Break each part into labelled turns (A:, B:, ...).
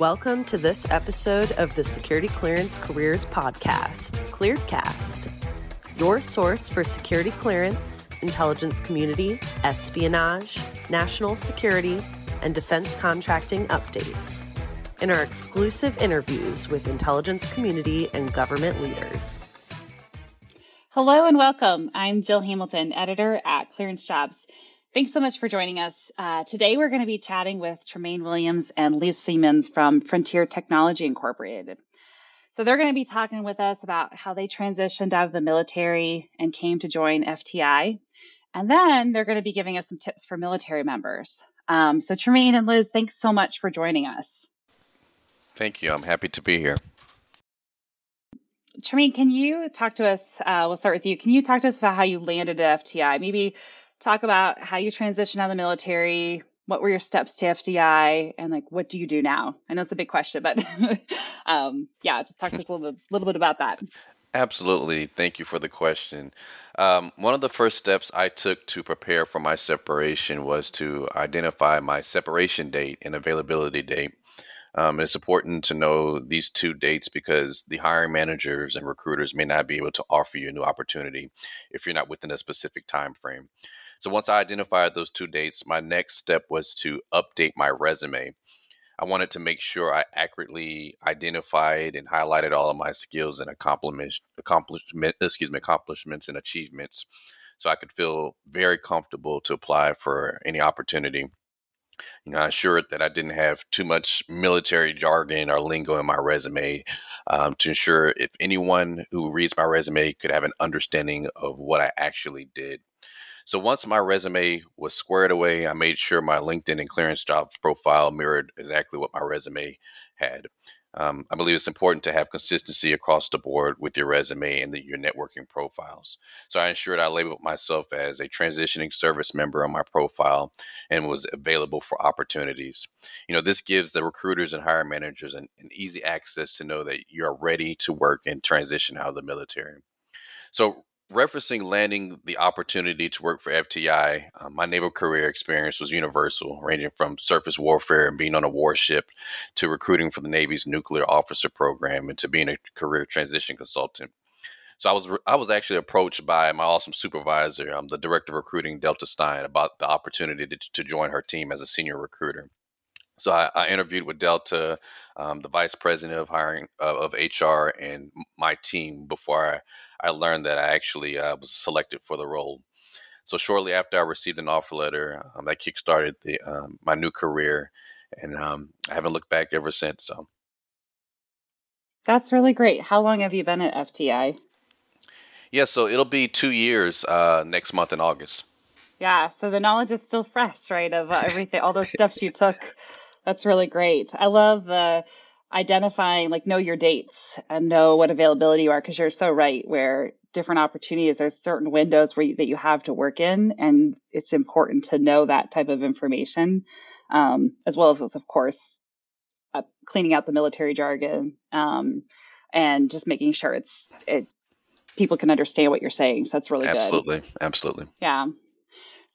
A: Welcome to this episode of the Security Clearance Careers Podcast, Clearedcast, your source for security clearance, intelligence community, espionage, national security, and defense contracting updates. In our exclusive interviews with intelligence community and government leaders.
B: Hello and welcome. I'm Jill Hamilton, editor at Clearance Jobs. Thanks so much for joining us. Uh, today, we're going to be chatting with Tremaine Williams and Liz Siemens from Frontier Technology Incorporated. So, they're going to be talking with us about how they transitioned out of the military and came to join FTI. And then they're going to be giving us some tips for military members. Um, so, Tremaine and Liz, thanks so much for joining us.
C: Thank you. I'm happy to be here.
B: Tremaine, can you talk to us? Uh, we'll start with you. Can you talk to us about how you landed at FTI? Maybe talk about how you transitioned out of the military. What were your steps to FTI, and like what do you do now? I know it's a big question, but um, yeah, just talk to us a little bit, little bit about that.
C: Absolutely. Thank you for the question. Um, one of the first steps I took to prepare for my separation was to identify my separation date and availability date. Um, it's important to know these two dates because the hiring managers and recruiters may not be able to offer you a new opportunity if you're not within a specific time frame. So once I identified those two dates, my next step was to update my resume. I wanted to make sure I accurately identified and highlighted all of my skills and accomplishment, accomplishment, excuse me, accomplishments and achievements, so I could feel very comfortable to apply for any opportunity. You know, I assured that I didn't have too much military jargon or lingo in my resume um, to ensure if anyone who reads my resume could have an understanding of what I actually did. So once my resume was squared away, I made sure my LinkedIn and clearance jobs profile mirrored exactly what my resume had. Um, I believe it's important to have consistency across the board with your resume and the, your networking profiles. So I ensured I labeled myself as a transitioning service member on my profile and was available for opportunities. You know, this gives the recruiters and hiring managers an, an easy access to know that you're ready to work and transition out of the military. So referencing landing the opportunity to work for FTI, uh, my naval career experience was universal, ranging from surface warfare and being on a warship to recruiting for the Navy's nuclear officer program and to being a career transition consultant. So I was I was actually approached by my awesome supervisor, um, the director of recruiting, Delta Stein, about the opportunity to, to join her team as a senior recruiter. So I, I interviewed with Delta, um, the vice president of hiring uh, of HR, and my team before I I learned that I actually uh, was selected for the role. So shortly after I received an offer letter, um, that kickstarted the um, my new career, and um, I haven't looked back ever since. So
B: that's really great. How long have you been at FTI?
C: Yeah, so it'll be two years uh, next month in August.
B: Yeah, so the knowledge is still fresh, right? Of uh, everything, all those steps you took. That's really great. I love the identifying like know your dates and know what availability you are because you're so right where different opportunities there's certain windows where you, that you have to work in and it's important to know that type of information um, as well as of course uh, cleaning out the military jargon um, and just making sure it's it people can understand what you're saying so that's really
C: absolutely.
B: good
C: absolutely absolutely
B: yeah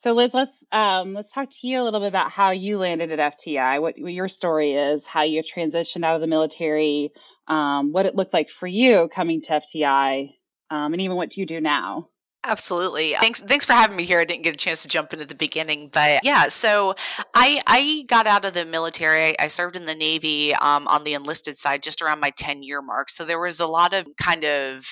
B: so Liz, let's um, let's talk to you a little bit about how you landed at FTI. What, what your story is, how you transitioned out of the military, um, what it looked like for you coming to FTI, um, and even what do you do now?
D: Absolutely. Thanks thanks for having me here. I didn't get a chance to jump into the beginning, but yeah, so I I got out of the military. I served in the Navy um, on the enlisted side just around my 10 year mark. So there was a lot of kind of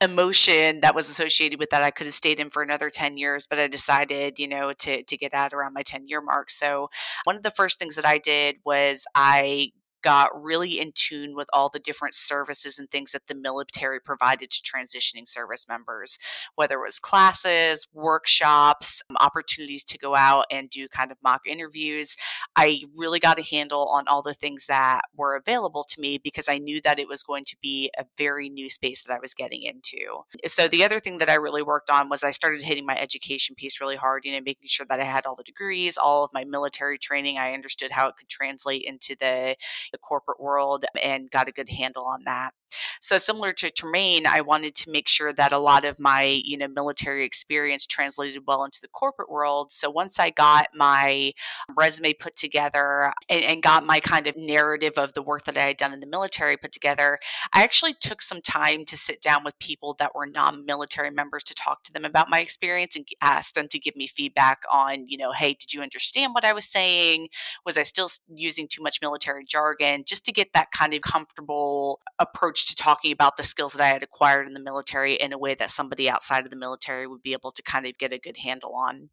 D: emotion that was associated with that. I could have stayed in for another 10 years, but I decided, you know, to to get out around my 10 year mark. So one of the first things that I did was I got really in tune with all the different services and things that the military provided to transitioning service members, whether it was classes, workshops, um, opportunities to go out and do kind of mock interviews. I really got a handle on all the things that were available to me because I knew that it was going to be a very new space that I was getting into. So the other thing that I really worked on was I started hitting my education piece really hard, you know, making sure that I had all the degrees, all of my military training. I understood how it could translate into the the corporate world and got a good handle on that. So similar to Tremaine, I wanted to make sure that a lot of my, you know, military experience translated well into the corporate world. So once I got my resume put together and, and got my kind of narrative of the work that I had done in the military put together, I actually took some time to sit down with people that were non-military members to talk to them about my experience and ask them to give me feedback on, you know, hey, did you understand what I was saying? Was I still using too much military jargon? Just to get that kind of comfortable approach to talking about the skills that I had acquired in the military in a way that somebody outside of the military would be able to kind of get a good handle on.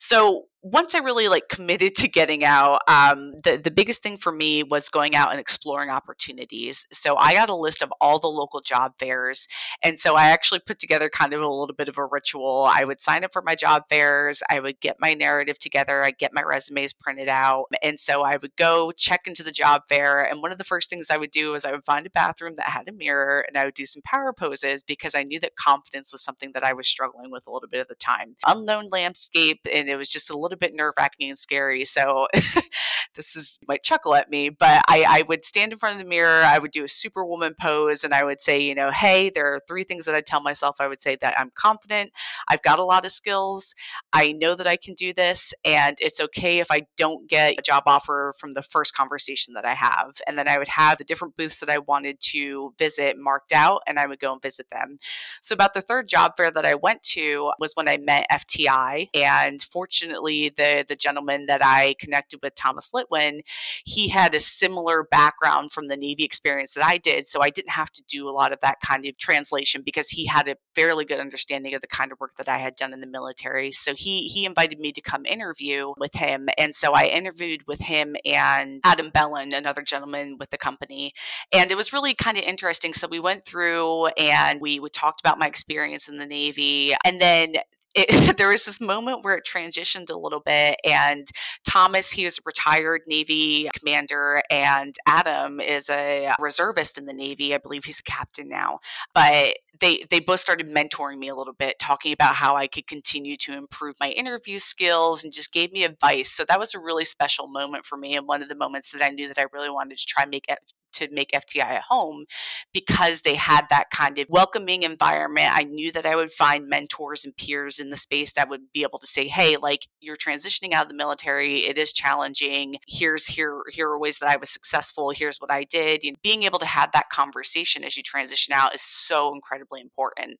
D: So once I really like committed to getting out, um, the the biggest thing for me was going out and exploring opportunities. So I got a list of all the local job fairs, and so I actually put together kind of a little bit of a ritual. I would sign up for my job fairs. I would get my narrative together. I'd get my resumes printed out, and so I would go check into the job fair. And one of the first things I would do is I would find a bathroom that had a mirror, and I would do some power poses because I knew that confidence was something that I was struggling with a little bit at the time. Unknown landscape, and it was just a little bit nerve wracking and scary. So this is might chuckle at me, but I, I would stand in front of the mirror, I would do a superwoman pose, and I would say, you know, hey, there are three things that I tell myself. I would say that I'm confident, I've got a lot of skills, I know that I can do this, and it's okay if I don't get a job offer from the first conversation that I have. And then I would have the different booths that I wanted to visit marked out, and I would go and visit them. So about the third job fair that I went to was when I met FTI, and fortunately the the gentleman that I connected with, Thomas Litwin, he had a similar background from the Navy experience that I did, so I didn't have to do a lot of that kind of translation because he had a fairly good understanding of the kind of work that I had done in the military. So he he invited me to come interview with him, and so I interviewed with him and Adam Bellin, another gentleman with the company, and it was really kind of interesting. So we went through and we, we talked about my experience in the Navy, and then it, there was this moment where it transitioned a little bit and thomas he was a retired navy commander and adam is a reservist in the navy i believe he's a captain now but they they both started mentoring me a little bit talking about how i could continue to improve my interview skills and just gave me advice so that was a really special moment for me and one of the moments that i knew that i really wanted to try and make to make FTI a home because they had that kind of welcoming environment. I knew that I would find mentors and peers in the space that would be able to say, "Hey, like you're transitioning out of the military. It is challenging. Here's here here are ways that I was successful. Here's what I did." Know, being able to have that conversation as you transition out is so incredibly important.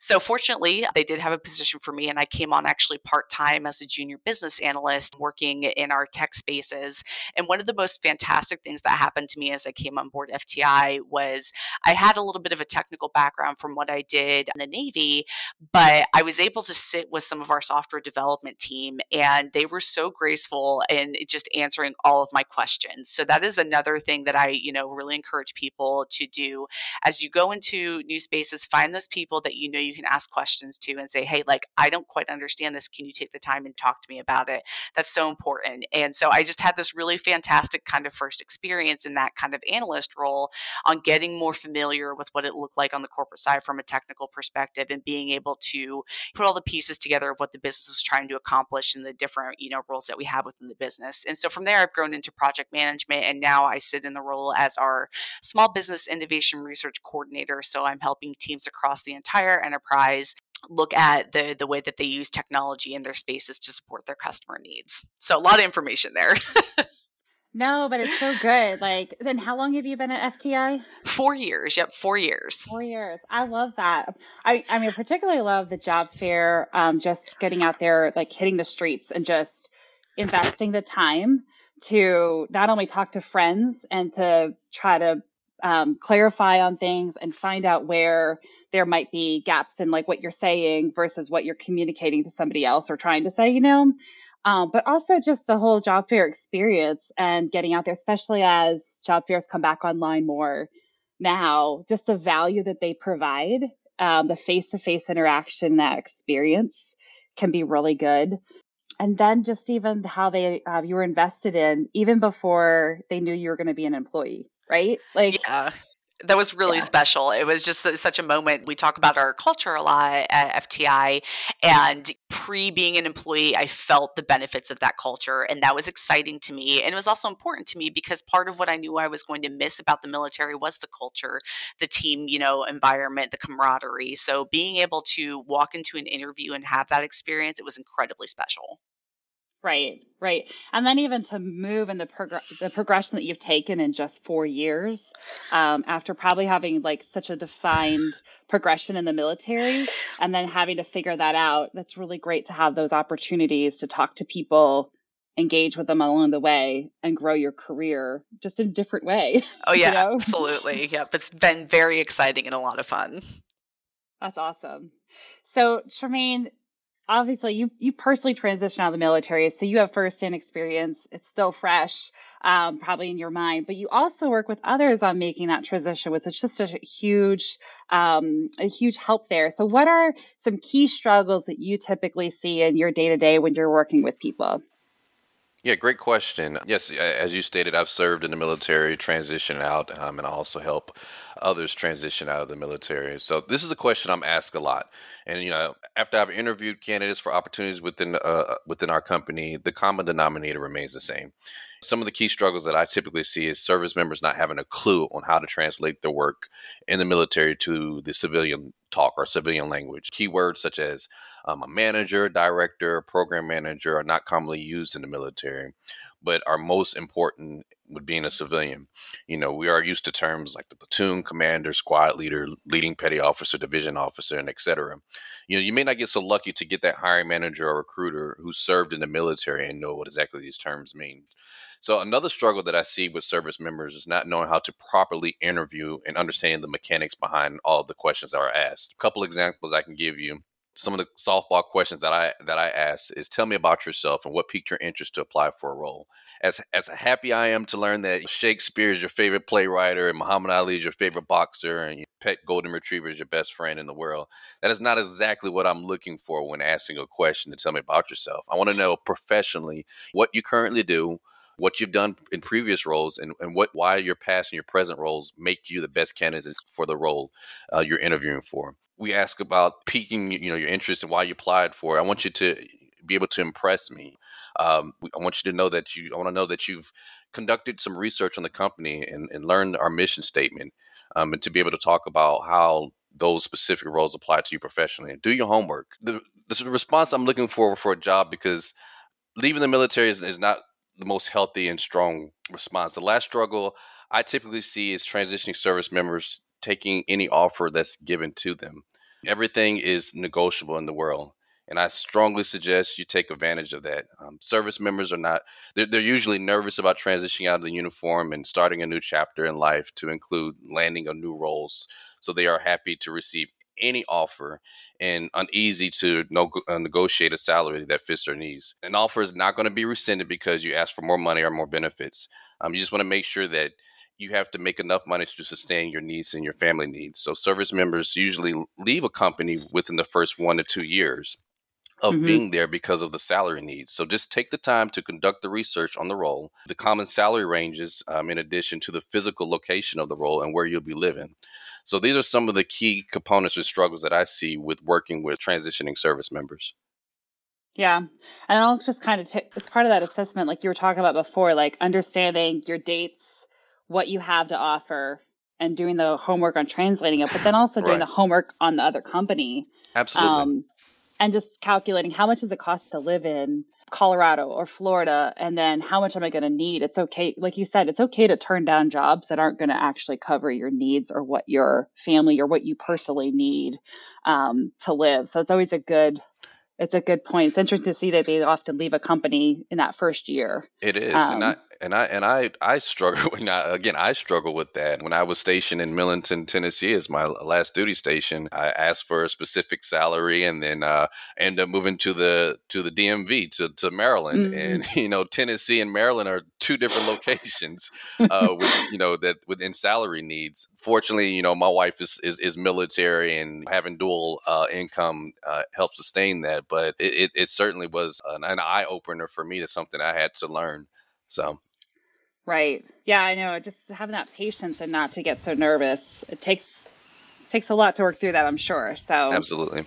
D: So fortunately, they did have a position for me, and I came on actually part time as a junior business analyst working in our tech spaces. And one of the most fantastic things that happened to me as I came came on board FTI was I had a little bit of a technical background from what I did in the Navy, but I was able to sit with some of our software development team and they were so graceful in just answering all of my questions. So that is another thing that I, you know, really encourage people to do as you go into new spaces, find those people that you know you can ask questions to and say, "Hey, like I don't quite understand this. Can you take the time and talk to me about it?" That's so important. And so I just had this really fantastic kind of first experience in that kind of analyst role on getting more familiar with what it looked like on the corporate side from a technical perspective and being able to put all the pieces together of what the business was trying to accomplish and the different you know roles that we have within the business. And so from there i've grown into project management and now i sit in the role as our small business innovation research coordinator. So i'm helping teams across the entire enterprise look at the the way that they use technology in their spaces to support their customer needs. So a lot of information there
B: No, but it's so good. Like, then how long have you been at FTI?
D: Four years. Yep, four years.
B: Four years. I love that. I, I mean, particularly love the job fair. Um, just getting out there, like hitting the streets, and just investing the time to not only talk to friends and to try to um, clarify on things and find out where there might be gaps in like what you're saying versus what you're communicating to somebody else or trying to say. You know, um, but also just the whole job fair experience and getting out there, especially as job fairs come back online more now, just the value that they provide, um, the face to face interaction, that experience can be really good. And then just even how they uh, you were invested in even before they knew you were going to be an employee, right?
D: Like, yeah that was really yeah. special. It was just such a moment. We talk about our culture a lot at FTI, and pre being an employee, I felt the benefits of that culture, and that was exciting to me. And it was also important to me because part of what I knew I was going to miss about the military was the culture, the team, you know, environment, the camaraderie. So being able to walk into an interview and have that experience, it was incredibly special.
B: Right, right. And then even to move in the prog- the progression that you've taken in just four years, um, after probably having like such a defined progression in the military, and then having to figure that out, that's really great to have those opportunities to talk to people, engage with them along the way, and grow your career just in a different way.
D: Oh yeah, you know? absolutely. Yep, it's been very exciting and a lot of fun.
B: That's awesome. So, Tremaine, obviously you you personally transitioned out of the military, so you have firsthand experience. It's still fresh, um, probably in your mind, but you also work with others on making that transition, which is just a huge um, a huge help there. So, what are some key struggles that you typically see in your day to day when you're working with people?
C: Yeah, great question. Yes, as you stated, I've served in the military, transitioned out, um, and I also help others transition out of the military. So this is a question I'm asked a lot. And you know, after I've interviewed candidates for opportunities within uh, within our company, the common denominator remains the same. Some of the key struggles that I typically see is service members not having a clue on how to translate their work in the military to the civilian talk or civilian language. Keywords such as um, a manager, director, program manager are not commonly used in the military, but are most important with being a civilian. You know, we are used to terms like the platoon commander, squad leader, leading petty officer, division officer, and etc. You know, you may not get so lucky to get that hiring manager or recruiter who served in the military and know what exactly these terms mean. So another struggle that I see with service members is not knowing how to properly interview and understanding the mechanics behind all the questions that are asked. A couple examples I can give you some of the softball questions that I that I ask is tell me about yourself and what piqued your interest to apply for a role. As as happy I am to learn that Shakespeare is your favorite playwright and Muhammad Ali is your favorite boxer and your pet golden retriever is your best friend in the world, that is not exactly what I'm looking for when asking a question to tell me about yourself. I want to know professionally what you currently do, what you've done in previous roles and, and what why your past and your present roles make you the best candidate for the role uh, you're interviewing for we ask about piquing you know your interest and why you applied for it. I want you to be able to impress me. Um, I want you to know that you. I want to know that you've conducted some research on the company and, and learned our mission statement, um, and to be able to talk about how those specific roles apply to you professionally. And do your homework. The, the response I'm looking for for a job because leaving the military is, is not the most healthy and strong response. The last struggle I typically see is transitioning service members taking any offer that's given to them. Everything is negotiable in the world. And I strongly suggest you take advantage of that. Um, service members are not, they're, they're usually nervous about transitioning out of the uniform and starting a new chapter in life to include landing on new roles. So they are happy to receive any offer and uneasy to no, uh, negotiate a salary that fits their needs. An offer is not going to be rescinded because you ask for more money or more benefits. Um, you just want to make sure that you have to make enough money to sustain your needs and your family needs. So service members usually leave a company within the first one to two years of mm-hmm. being there because of the salary needs. So just take the time to conduct the research on the role, the common salary ranges, um, in addition to the physical location of the role and where you'll be living. So these are some of the key components and struggles that I see with working with transitioning service members.
B: Yeah. And I'll just kind of, t- it's part of that assessment, like you were talking about before, like understanding your dates what you have to offer and doing the homework on translating it, but then also doing right. the homework on the other company.
C: Absolutely. Um,
B: and just calculating how much does it cost to live in Colorado or Florida, and then how much am I going to need? It's okay, like you said, it's okay to turn down jobs that aren't going to actually cover your needs or what your family or what you personally need um, to live. So it's always a good it's a good point. It's interesting to see that they often leave a company in that first year.
C: It is, um, and I and I and I I struggle again. I struggle with that. When I was stationed in Millington, Tennessee, as my last duty station, I asked for a specific salary, and then uh, ended up moving to the to the DMV to, to Maryland. Mm-hmm. And you know, Tennessee and Maryland are two different locations. uh, with you know that within salary needs. Fortunately, you know, my wife is is, is military, and having dual uh, income uh, helps sustain that. But it, it, it certainly was an, an eye opener for me to something I had to learn. So
B: Right. Yeah, I know. Just having that patience and not to get so nervous. It takes takes a lot to work through that, I'm sure. So
C: Absolutely.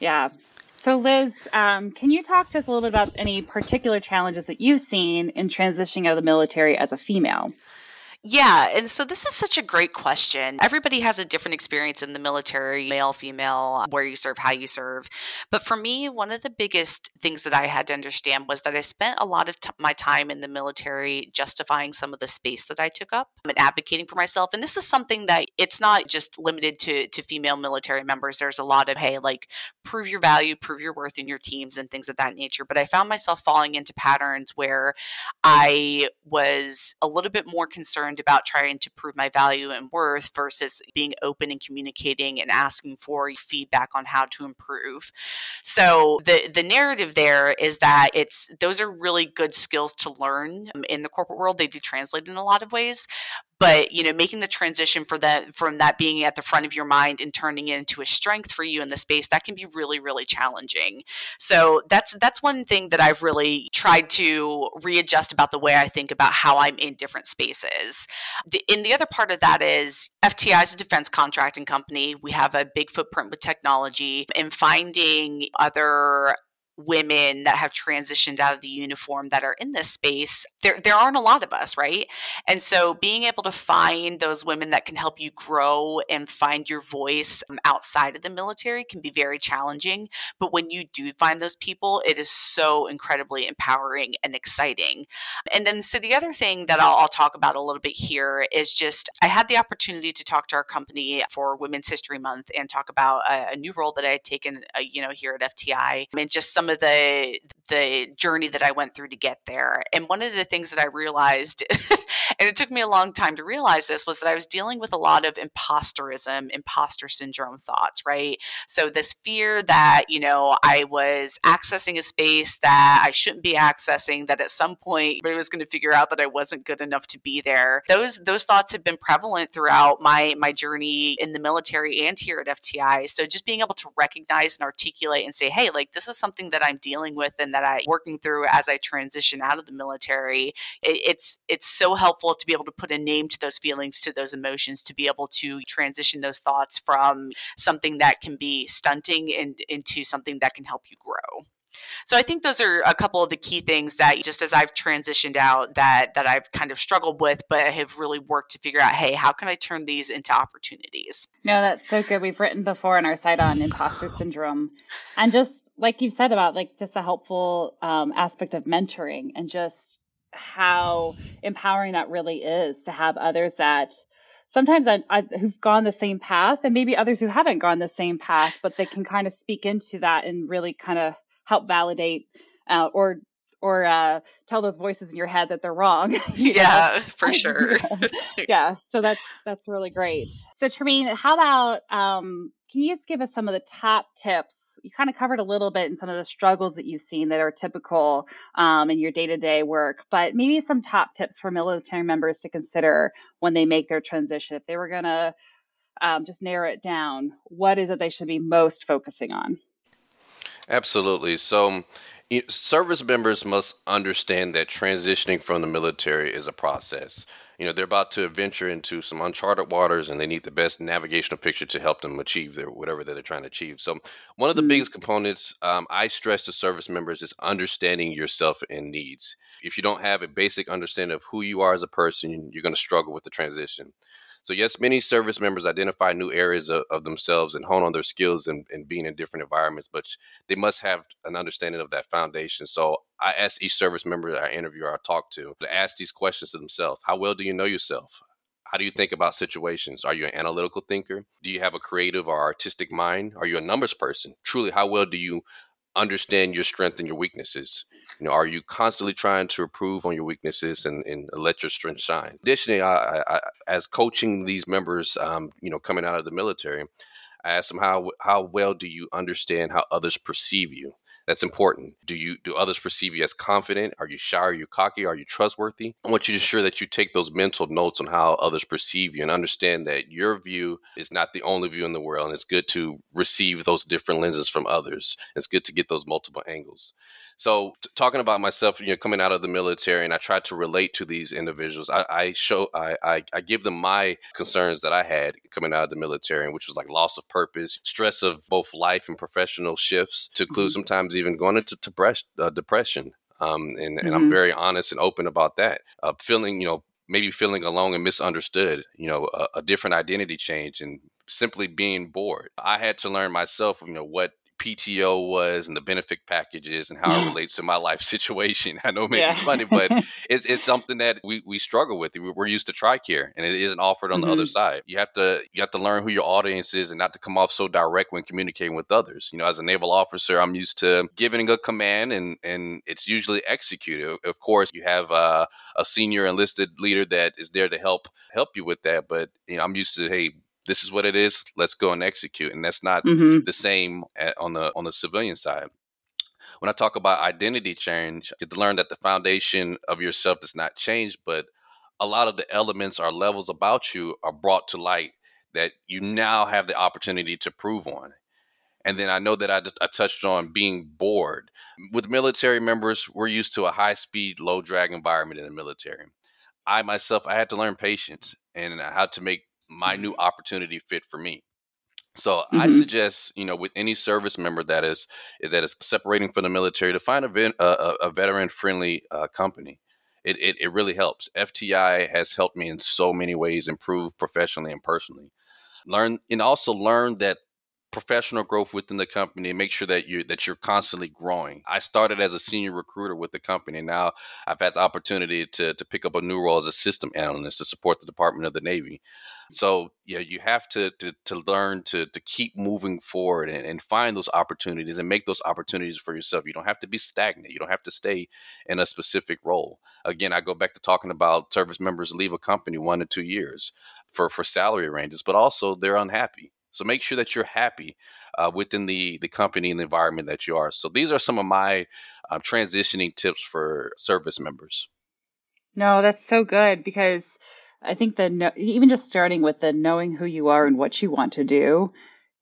B: Yeah. So Liz, um, can you talk to us a little bit about any particular challenges that you've seen in transitioning out of the military as a female?
D: Yeah, and so this is such a great question. Everybody has a different experience in the military, male, female, where you serve, how you serve. But for me, one of the biggest things that I had to understand was that I spent a lot of t- my time in the military justifying some of the space that I took up and advocating for myself. And this is something that it's not just limited to to female military members. There's a lot of hey, like prove your value, prove your worth in your teams and things of that nature. But I found myself falling into patterns where I was a little bit more concerned concerned about trying to prove my value and worth versus being open and communicating and asking for feedback on how to improve. So the the narrative there is that it's those are really good skills to learn um, in the corporate world. They do translate in a lot of ways, but you know making the transition for that from that being at the front of your mind and turning it into a strength for you in the space that can be really really challenging. So that's that's one thing that i've really tried to readjust about the way i think about how i'm in different spaces. The, and the other part of that is fti is a defense contracting company. We have a big footprint with technology. And finding other women that have transitioned out of the uniform that are in this space there there aren't a lot of us right? And so being able to find those women that can help you grow and find your voice um, outside of the military can be very challenging. But when you do find those people it is so incredibly empowering and exciting. And then so the other thing that I'll, I'll talk about a little bit here is just I had the opportunity to talk to our company for Women's History Month and talk about a, a new role that I had taken uh, you know here at FTI and just some some of the the journey that I went through to get there. And one of the things that I realized, and it took me a long time to realize this, was that I was dealing with a lot of imposterism, imposter syndrome thoughts, right? So this fear that, you know, I was accessing a space that I shouldn't be accessing, that at some point everybody was going to figure out that I wasn't good enough to be there. Those those thoughts have been prevalent throughout my my journey in the military and here at FTI. So just being able to recognize and articulate and say, hey, like this is something that I'm dealing with and that I'm working through as I transition out of the military. It, it's it's so helpful to be able to put a name to those feelings, to those emotions, to be able to transition those thoughts from something that can be stunting into something that can help you grow. So I think those are a couple of the key things that just as I've transitioned out that that I've kind of struggled with, but I have really worked to figure out, hey, how can I turn these into opportunities?
B: No, that's so good. We've written before on our site on imposter syndrome. And just like you said about like just the helpful um, aspect of mentoring and just how empowering that really is to have others that sometimes I, I, who've gone the same path and maybe others who haven't gone the same path but they can kind of speak into that and really kind of help validate uh, or or uh, tell those voices in your head that they're wrong.
D: yeah, for sure.
B: yeah, so that's that's really great. So, Tremaine, how about um, can you just give us some of the top tips you kind of covered a little bit in some of the struggles that you've seen that are typical um, in your day to day work, but maybe some top tips for military members to consider when they make their transition. If they were going to um, just narrow it down, what is it they should be most focusing on?
C: Absolutely. So, service members must understand that transitioning from the military is a process you know they're about to venture into some uncharted waters and they need the best navigational picture to help them achieve their whatever that they're trying to achieve so one of the mm-hmm. biggest components um, i stress to service members is understanding yourself and needs if you don't have a basic understanding of who you are as a person you're going to struggle with the transition so, yes, many service members identify new areas of, of themselves and hone on their skills and, and being in different environments, but they must have an understanding of that foundation. So, I ask each service member that I interview or I talk to to ask these questions to themselves How well do you know yourself? How do you think about situations? Are you an analytical thinker? Do you have a creative or artistic mind? Are you a numbers person? Truly, how well do you understand your strength and your weaknesses? You know, are you constantly trying to improve on your weaknesses and, and let your strength shine? Additionally, I, I, as coaching these members, um, you know, coming out of the military, I ask them how how well do you understand how others perceive you? That's important. Do you do others perceive you as confident? Are you shy? Are you cocky? Are you trustworthy? I want you to ensure that you take those mental notes on how others perceive you and understand that your view is not the only view in the world. And it's good to receive those different lenses from others. It's good to get those multiple angles. So, t- talking about myself, you know, coming out of the military, and I try to relate to these individuals. I, I show, I, I, I, give them my concerns that I had coming out of the military, which was like loss of purpose, stress of both life and professional shifts, to include mm-hmm. sometimes even going into depression. Uh, depression. Um, and, mm-hmm. and I'm mm-hmm. very honest and open about that. Uh, feeling, you know, maybe feeling alone and misunderstood, you know, a, a different identity change and simply being bored. I had to learn myself, you know, what PTO was and the benefit packages and how it relates to my life situation. I know it may yeah. be funny, but it's, it's something that we, we struggle with. We're used to TRICARE and it isn't offered on mm-hmm. the other mm-hmm. side. You have to you have to learn who your audience is and not to come off so direct when communicating with others. You know, as a naval officer, I'm used to giving a command and and it's usually executed. Of course, you have uh, a senior enlisted leader that is there to help help you with that, but you know, I'm used to hey, this is what it is let's go and execute and that's not mm-hmm. the same at, on the on the civilian side when i talk about identity change you have to learn that the foundation of yourself does not change but a lot of the elements or levels about you are brought to light that you now have the opportunity to prove on and then I know that I, just, I touched on being bored. With military members, we're used to a high speed, low drag environment in the military. I myself, I had to learn patience and how to make my new opportunity fit for me. So mm-hmm. I suggest, you know, with any service member that is that is separating from the military, to find a, ven- a, a veteran friendly uh, company. It, it, it really helps. FTI has helped me in so many ways improve professionally and personally. Learn and also learn that professional growth within the company and make sure that you that you're constantly growing. I started as a senior recruiter with the company. And now I've had the opportunity to to pick up a new role as a system analyst to support the Department of the Navy. So yeah, you have to to, to learn to to keep moving forward and, and find those opportunities and make those opportunities for yourself. You don't have to be stagnant. You don't have to stay in a specific role. Again, I go back to talking about service members leave a company one to two years for for salary ranges, but also they're unhappy so make sure that you're happy uh, within the the company and the environment that you are. So these are some of my uh, transitioning tips for service members.
B: No, that's so good because I think that even just starting with the knowing who you are and what you want to do,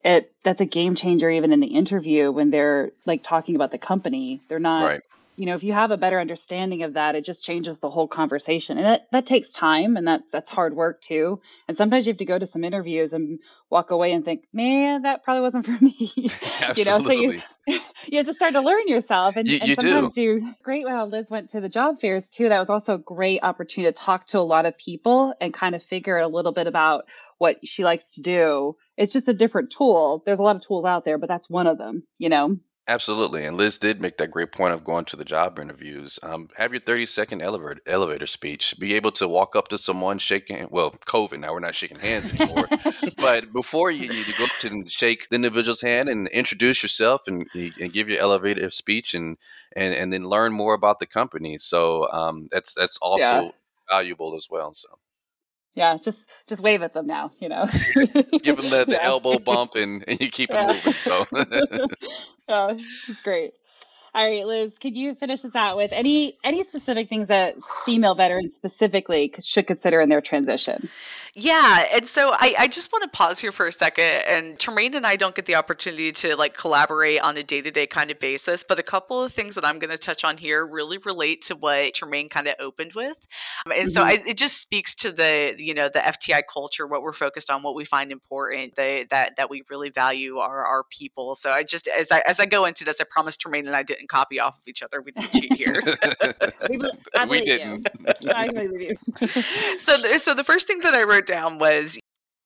B: it that's a game changer even in the interview when they're like talking about the company. They're not right you know if you have a better understanding of that it just changes the whole conversation. And that, that takes time and that that's hard work too. And sometimes you have to go to some interviews and walk away and think man that probably wasn't for me. You know so you you have to start to learn yourself. And,
C: you,
B: and
C: you
B: sometimes
C: do.
B: you great how liz went to the job fairs too. That was also a great opportunity to talk to a lot of people and kind of figure a little bit about what she likes to do. It's just a different tool. There's a lot of tools out there but that's one of them you know
C: Absolutely. And Liz did make that great point of going to the job interviews. Um, have your 30 second elevator, elevator speech. Be able to walk up to someone, shaking, well, COVID, now we're not shaking hands anymore. but before you, you go up to and shake the individual's hand and introduce yourself and, and give your elevator speech and, and, and then learn more about the company. So um, that's, that's also yeah. valuable as well. So
B: yeah, just just wave at them now, you know.
C: Give them the, the yeah. elbow bump and, and you keep it yeah. moving. So
B: yeah, it's great. All right, Liz, could you finish us out with any any specific things that female veterans specifically should consider in their transition?
D: Yeah, and so I, I just want to pause here for a second. And Tremaine and I don't get the opportunity to like collaborate on a day to day kind of basis, but a couple of things that I'm going to touch on here really relate to what Tremaine kind of opened with, um, and mm-hmm. so I, it just speaks to the you know the FTI culture, what we're focused on, what we find important, the, that that we really value our our people. So I just as I as I go into this, I promise Tremaine and I didn't copy off of each other. We didn't cheat here.
C: we, we didn't. I
D: believe you. so so the first thing that I wrote wrote down was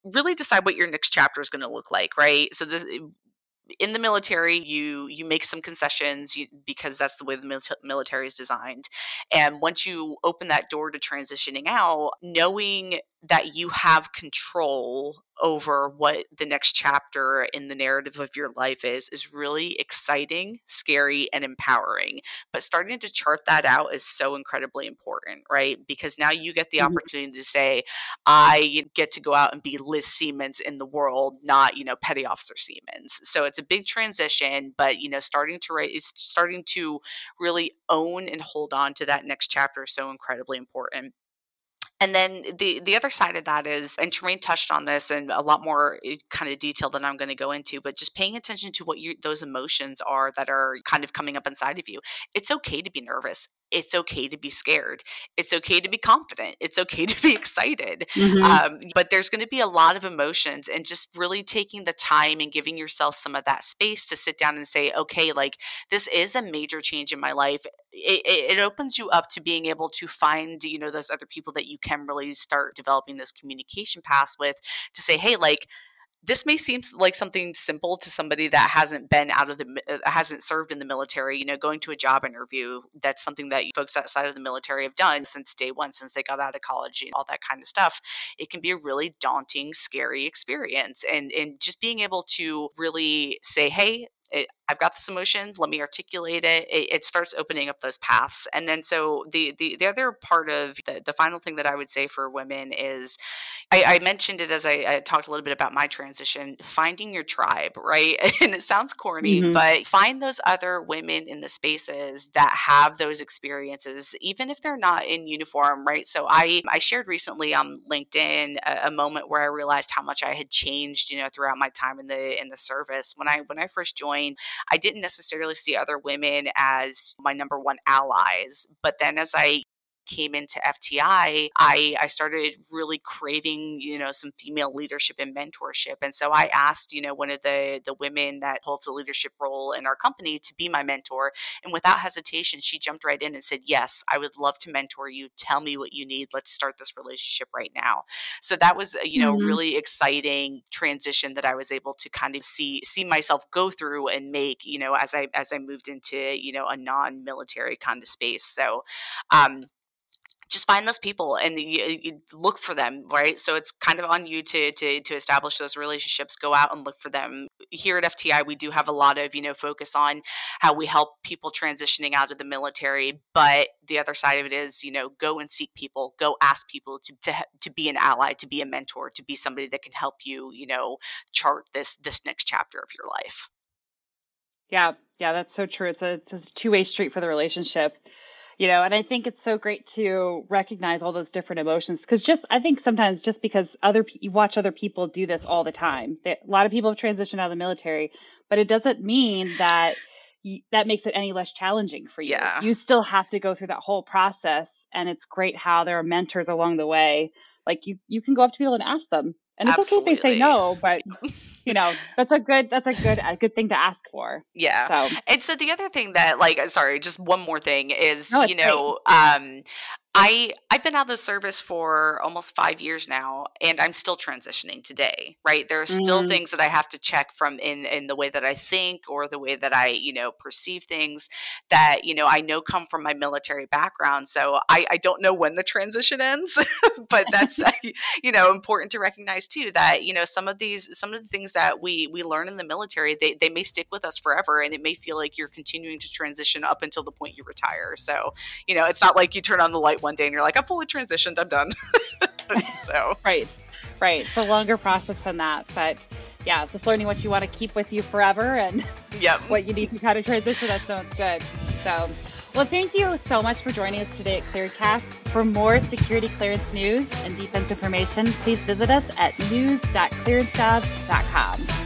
D: really decide what your next chapter is going to look like, right? So this eh, in the military you you make some concessions you, because that's the way the military is designed and once you open that door to transitioning out knowing that you have control over what the next chapter in the narrative of your life is is really exciting, scary, and empowering. But starting to chart that out is so incredibly important, right? Because now you get the mm-hmm. opportunity to say, I get to go out and be Liz Siemens in the world, not, you know, Petty Officer Siemens. So it's a big transition, but you know, starting to write is starting to really own and hold on to that next chapter is so incredibly important. And then the the other side of that is, and Tremaine touched on this in a lot more eh, kind of detail than I'm going to go into, but just paying attention to what you, those emotions are that are kind of coming up inside of you. It's okay to be nervous it's okay to be scared. It's okay to be confident. It's okay to be excited. Mm-hmm. Um, but there's going to be a lot of emotions, and just really taking the time and giving yourself some of that space to sit down and say, okay, like this is a major change in my life. It, it, opens you up to being able to find, you know, those other people that you can really start developing this communication path with to say, hey, like, this may seem like something simple to somebody that hasn't been out of the uh, hasn't served in the military you know going to a job interview that's something that folks outside of the military have done since day one since they got out of college and all that kind of stuff. It can be a really daunting scary experience and and just being able to really say hey it, I've got this emotion. Let me articulate it. it. it. starts opening up those paths. And then, so the the, the other part of the, the final thing that I would say for women is I, I mentioned it as I, I, talked a little bit about my transition, finding your tribe, right? And it sounds corny, mm-hmm. but find those other women in the spaces that have those experiences, even if they're not in uniform, right? So I, I shared recently on LinkedIn a, a moment where I realized how much I had changed, you know, throughout my time in the in the service. When I when I first joined, I didn't necessarily see other women as my number one allies. But then as I came into FTI, I, I started really craving, you know, some female leadership and mentorship. And so I asked, you know, one of the the women that holds a leadership role in our company to be my mentor. And without hesitation, she jumped right in and said, Yes, I would love to mentor you. Tell me what you need. Let's start this relationship right now. So that was, you know, mm-hmm. really exciting transition that I was able to kind of see see myself go through and make, you know, as I as I moved into, you know, a non-military kind of space. So um just find those people and you, you, look for them right? So it's kind of on you to, to to establish those relationships go out and look for them. Here at fti we do have a lot of you know focus on how we help people transitioning out of the military but the other side of it is you know go and seek people go ask people to to, to be an ally to be a mentor to be somebody that can help you you know chart this this next chapter of your life.
B: Yeah yeah that's so true. It's a, it's a two-way street for the relationship you know and i think it's so great to recognize all those different emotions because just i think sometimes just because other you watch other people do this all the time they, a lot of people have transitioned out of the military but it doesn't mean that you, that makes it any less challenging for you
D: yeah.
B: you still have to go through that whole process and it's great how there are mentors along the way like you you can go up to people and ask them and it's Absolutely. okay if they say no but you know that's a good that's a good a good thing to ask for
D: yeah so. and so the other thing that like sorry just one more thing is no, you know great. um I I've been out of the service for almost five years now, and I'm still transitioning today. Right, there are still mm. things that I have to check from in in the way that I think or the way that I you know perceive things that you know I know come from my military background. So I I don't know when the transition ends, but that's you know important to recognize too that you know some of these some of the things that we we learn in the military they they may stick with us forever, and it may feel like you're continuing to transition up until the point you retire. So you know it's not like you turn on the light one day and you're like, I'm fully transitioned, I'm done. so
B: right, right. It's a longer process than that, but yeah, just learning what you want to keep with you forever and
D: yep.
B: what you need to kind of transition. That sounds good. So. Well, thank you so much for joining us today at ClearCast. For more security clearance news and defense information, please visit us at news.clearancejobs.com.